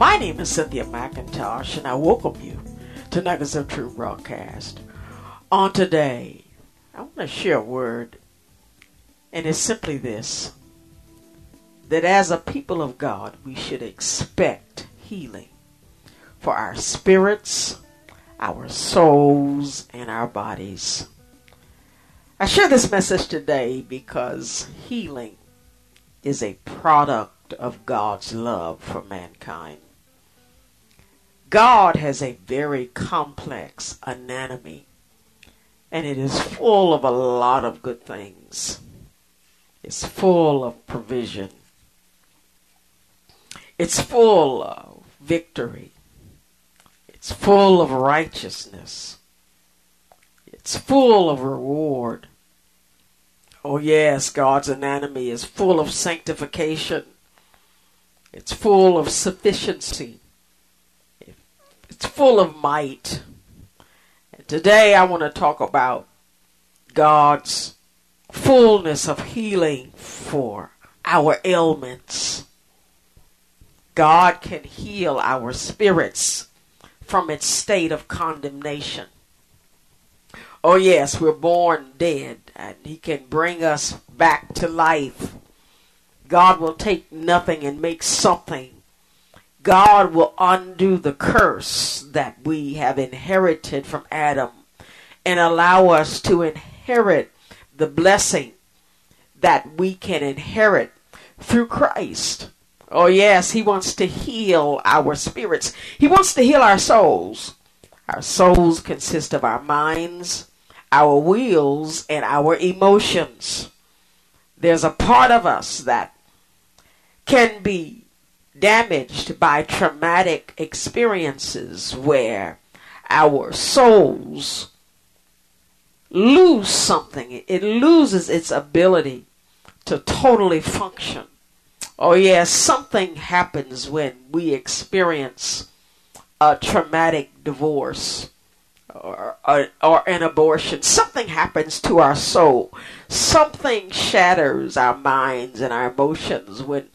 My name is Cynthia McIntosh, and I welcome you to Nuggets of Truth broadcast. On today, I want to share a word, and it's simply this that as a people of God, we should expect healing for our spirits, our souls, and our bodies. I share this message today because healing is a product of God's love for mankind. God has a very complex anatomy, and it is full of a lot of good things. It's full of provision. It's full of victory. It's full of righteousness. It's full of reward. Oh, yes, God's anatomy is full of sanctification. It's full of sufficiency. It's full of might. And today I want to talk about God's fullness of healing for our ailments. God can heal our spirits from its state of condemnation. Oh, yes, we're born dead, and He can bring us back to life. God will take nothing and make something God will undo the curse that we have inherited from Adam and allow us to inherit the blessing that we can inherit through Christ. Oh, yes, He wants to heal our spirits, He wants to heal our souls. Our souls consist of our minds, our wills, and our emotions. There's a part of us that can be damaged by traumatic experiences where our souls lose something. It loses its ability to totally function. Oh, yes, something happens when we experience a traumatic divorce or, or, or, an abortion. Something happens to our soul. Something shatters our minds and our emotions when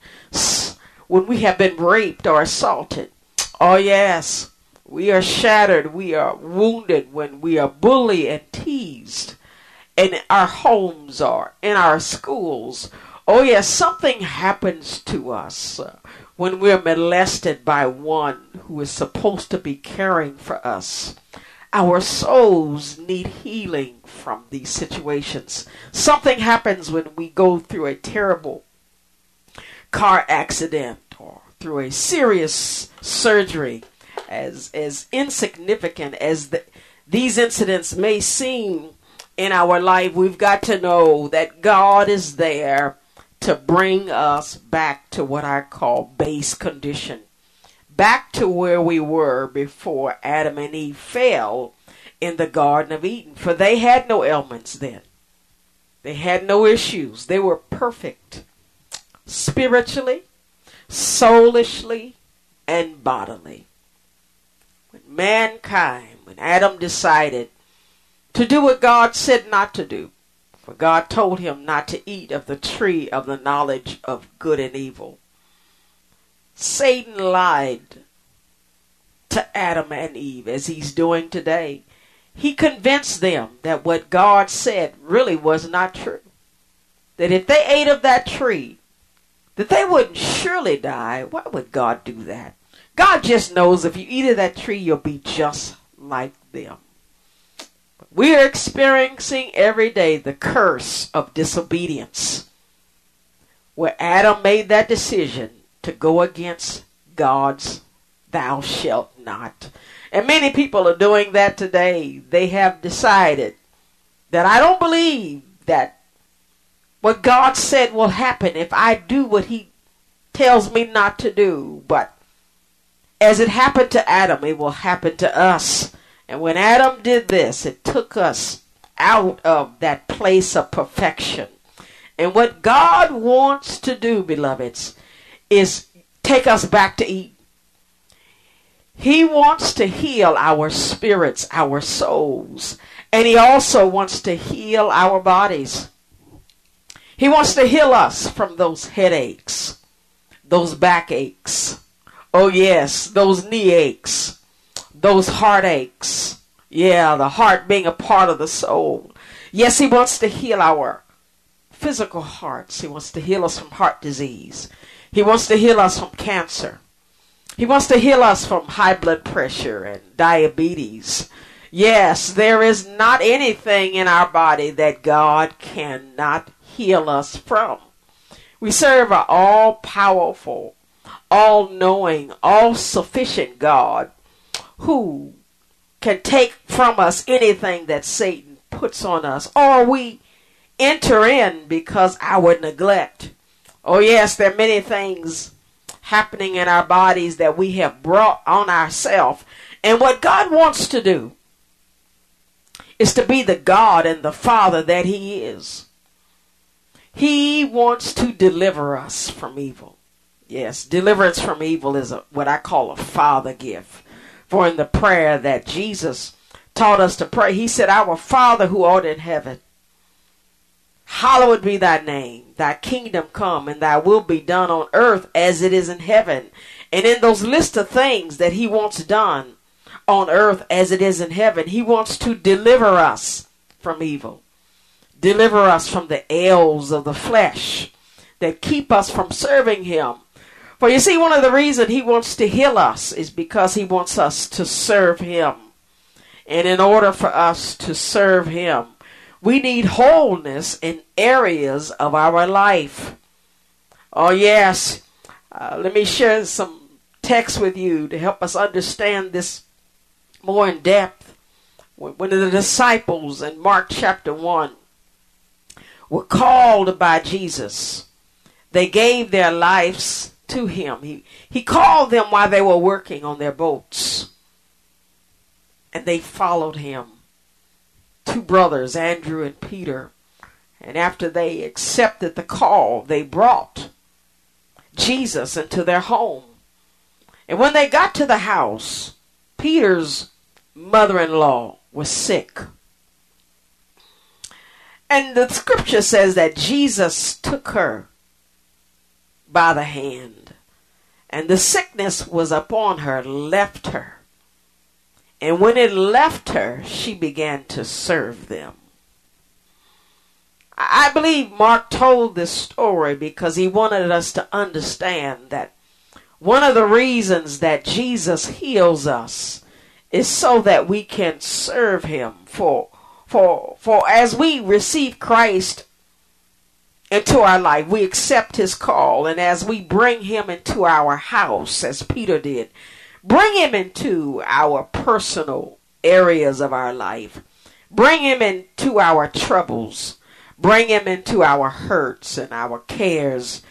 when we have been raped or assaulted. Oh, yes, we are shattered, we are wounded when we are bullied and teased in our homes or in our schools. Oh, yes, something happens to us uh, when we're molested by one who is supposed to be caring for us. Our souls need healing from these situations. Something happens when we go through a terrible car accident or through a serious surgery, as as insignificant as the, these incidents may seem in our life, we've got to know that God is there to bring us back to what I call base condition, back to where we were before Adam and Eve fell in the Garden of Eden, for they had no ailments then. They had no issues. They were perfect spiritually, soulishly, and bodily. When mankind, when Adam decided to do what God said not to do, for God told him not to eat of the tree of the knowledge of good and evil. Satan lied to Adam and Eve as he's doing today. He convinced them that what God said really was not true. That if they ate of that tree, that they wouldn't surely die. Why would God do that? God just knows if you eat of that tree, you'll be just like them. We are experiencing every day the curse of disobedience, where Adam made that decision to go against God's thou shalt not. And many people are doing that today. They have decided that I don't believe that what God said will happen if I do what He tells me not to do. But as it happened to Adam, it will happen to us. And when Adam did this, it took us out of that place of perfection. And what God wants to do, beloveds, is take us back to Eden. He wants to heal our spirits, our souls, and He also wants to heal our bodies. He wants to heal us from those headaches, those backaches. Oh, yes, those knee aches, those heartaches. Yeah, the heart being a part of the soul. Yes, He wants to heal our physical hearts. He wants to heal us from heart disease. He wants to heal us from cancer. He wants to heal us from high blood pressure and diabetes. Yes, there is not anything in our body that God cannot heal us from. We serve an all powerful, all knowing, all sufficient God who can take from us anything that Satan puts on us, or we enter in because our neglect. Oh, yes, there are many things happening in our bodies that we have brought on ourselves. And what God wants to do is to be the God and the Father that He is. He wants to deliver us from evil. Yes, deliverance from evil is a, what I call a father gift. For in the prayer that Jesus taught us to pray, He said, Our Father who art in heaven, hallowed be thy name thy kingdom come and thy will be done on earth as it is in heaven. And in those list of things that he wants done on earth as it is in heaven, he wants to deliver us from evil. Deliver us from the ails of the flesh that keep us from serving him. For you see, one of the reasons he wants to heal us is because he wants us to serve him. And in order for us to serve him, we need wholeness in areas of our life. Oh, yes. Uh, let me share some text with you to help us understand this more in depth. When the disciples in Mark chapter 1 were called by Jesus, they gave their lives to him. He, he called them while they were working on their boats, and they followed him two brothers, Andrew and Peter. And after they accepted the call, they brought Jesus into their home. And when they got to the house, Peter's mother in law was sick. And the scripture says that Jesus took her by the hand, and the sickness was upon her, left her. And when it left her, she began to serve them. I believe Mark told this story because he wanted us to understand that one of the reasons that Jesus heals us is so that we can serve him for for for as we receive Christ into our life we accept his call and as we bring him into our house as Peter did Bring him into our personal areas of our life. Bring him into our troubles. Bring him into our hurts and our cares.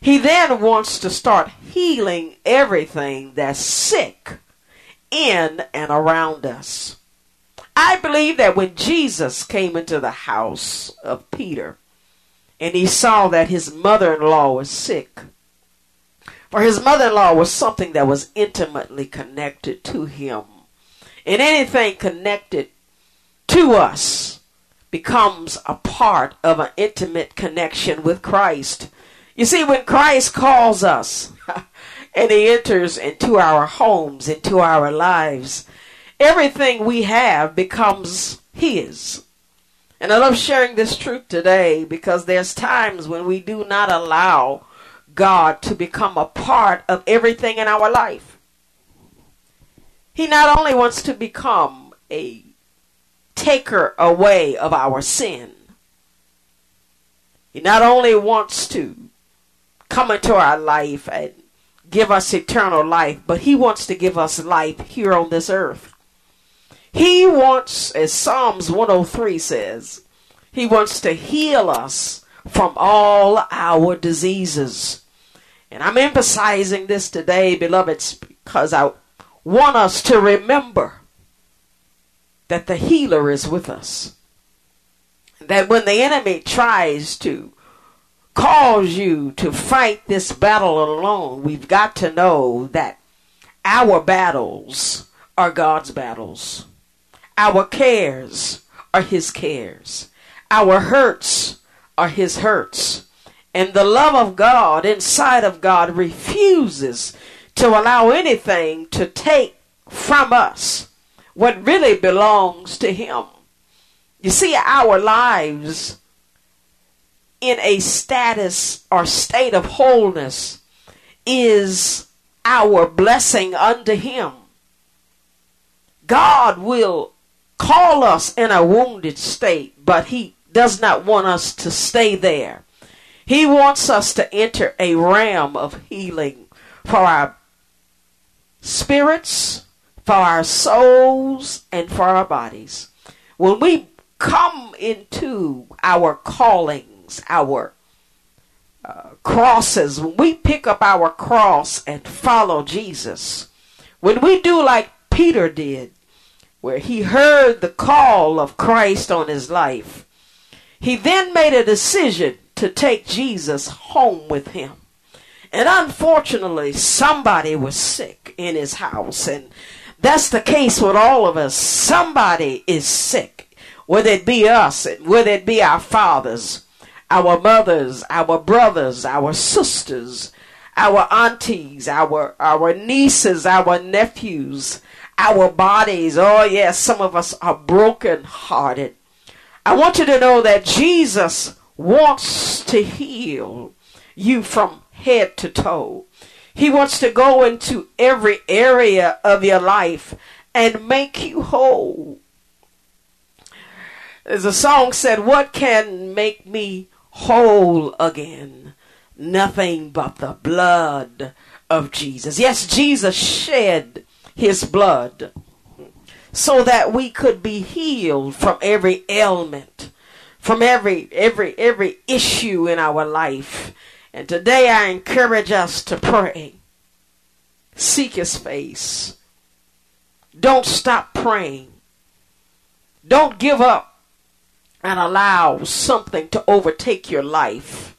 He then wants to start healing everything that's sick in and around us. I believe that when Jesus came into the house of Peter and he saw that his mother in law was sick, for his mother in law was something that was intimately connected to him. And anything connected to us becomes a part of an intimate connection with Christ. You see, when Christ calls us and he enters into our homes, into our lives, everything we have becomes his. And I love sharing this truth today because there's times when we do not allow God to become a part of everything in our life. He not only wants to become a taker away of our sin, he not only wants to come into our life and give us eternal life, but He wants to give us life here on this earth. He wants, as Psalms 103 says, He wants to heal us from all our diseases. And I'm emphasizing this today, beloveds, because I want us to remember that the healer is with us. That when the enemy tries to cause you to fight this battle alone, we've got to know that our battles are God's battles. Our cares are His cares. Our hurts are His hurts. And the love of God inside of God refuses to allow anything to take from us what really belongs to Him. You see, our lives in a status or state of wholeness is our blessing unto Him. God will call us in a wounded state, but He does not want us to stay there. He wants us to enter a realm of healing for our spirits, for our souls, and for our bodies. When we come into our callings, our uh, crosses, when we pick up our cross and follow Jesus, when we do like Peter did, where he heard the call of Christ on his life, he then made a decision to take Jesus home with him. And unfortunately, somebody was sick in his house. And that's the case with all of us. Somebody is sick, whether it be us, whether it be our fathers, our mothers, our brothers, our sisters, our aunties, our, our nieces, our nephews, our bodies. Oh, yes, some of us are broken hearted. I want you to know that Jesus wants to heal you from head to toe. He wants to go into every area of your life and make you whole. As a song said, What can make me whole again? Nothing but the blood of Jesus. Yes, Jesus shed his blood so that we could be healed from every ailment, from every every every issue in our life. And today I encourage us to pray. Seek his face. Don't stop praying. Don't give up and allow something to overtake your life,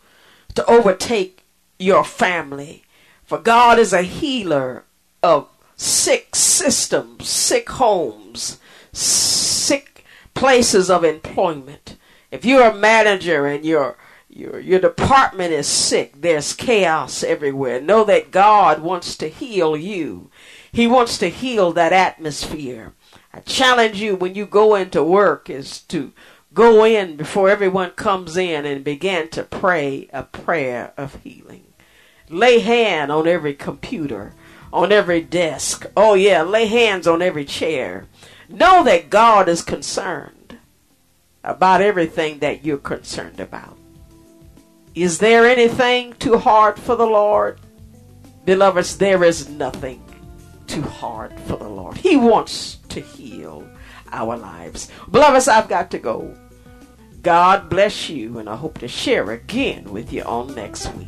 to overtake your family. For God is a healer of sick systems, sick homes, sick places of employment. If you're a manager and your your your department is sick, there's chaos everywhere. Know that God wants to heal you. He wants to heal that atmosphere. I challenge you when you go into work is to go in before everyone comes in and begin to pray a prayer of healing. Lay hand on every computer on every desk. Oh, yeah, lay hands on every chair. Know that God is concerned about everything that you're concerned about. Is there anything too hard for the Lord? Beloveds, there is nothing too hard for the Lord. He wants to heal our lives. Beloveds, I've got to go. God bless you, and I hope to share again with you on next week.